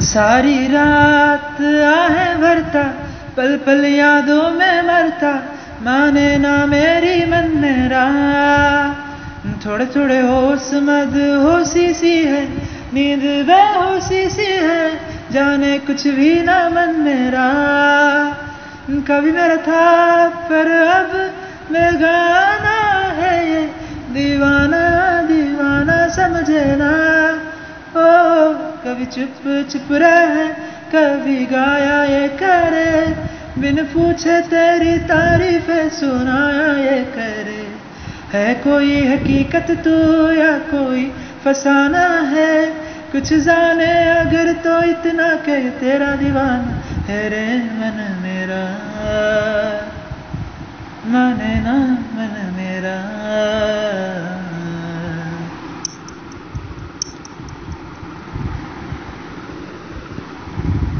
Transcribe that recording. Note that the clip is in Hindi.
सारी रात आहे भरता, पल पल यादों में मरता, माने ना मेरी मन मेरा थोड़े थोड़े होश मद होशी सी है, नींद बेहोशी सी है, जाने कुछ भी ना मन मेरा कभी मेरा था, पर अब मैं गाना है ये, दीवाना दीवाना समझे ना। कभी चुप चुप रहे, कभी गाया ये करे। बिन पूछे तेरी तारीफ़ सुनाया ये करे। है कोई हकीकत तू या कोई फसाना है? कुछ जाने अगर तो इतना के तेरा दीवाना है रे मन मेरा। माने ना मन मेरा।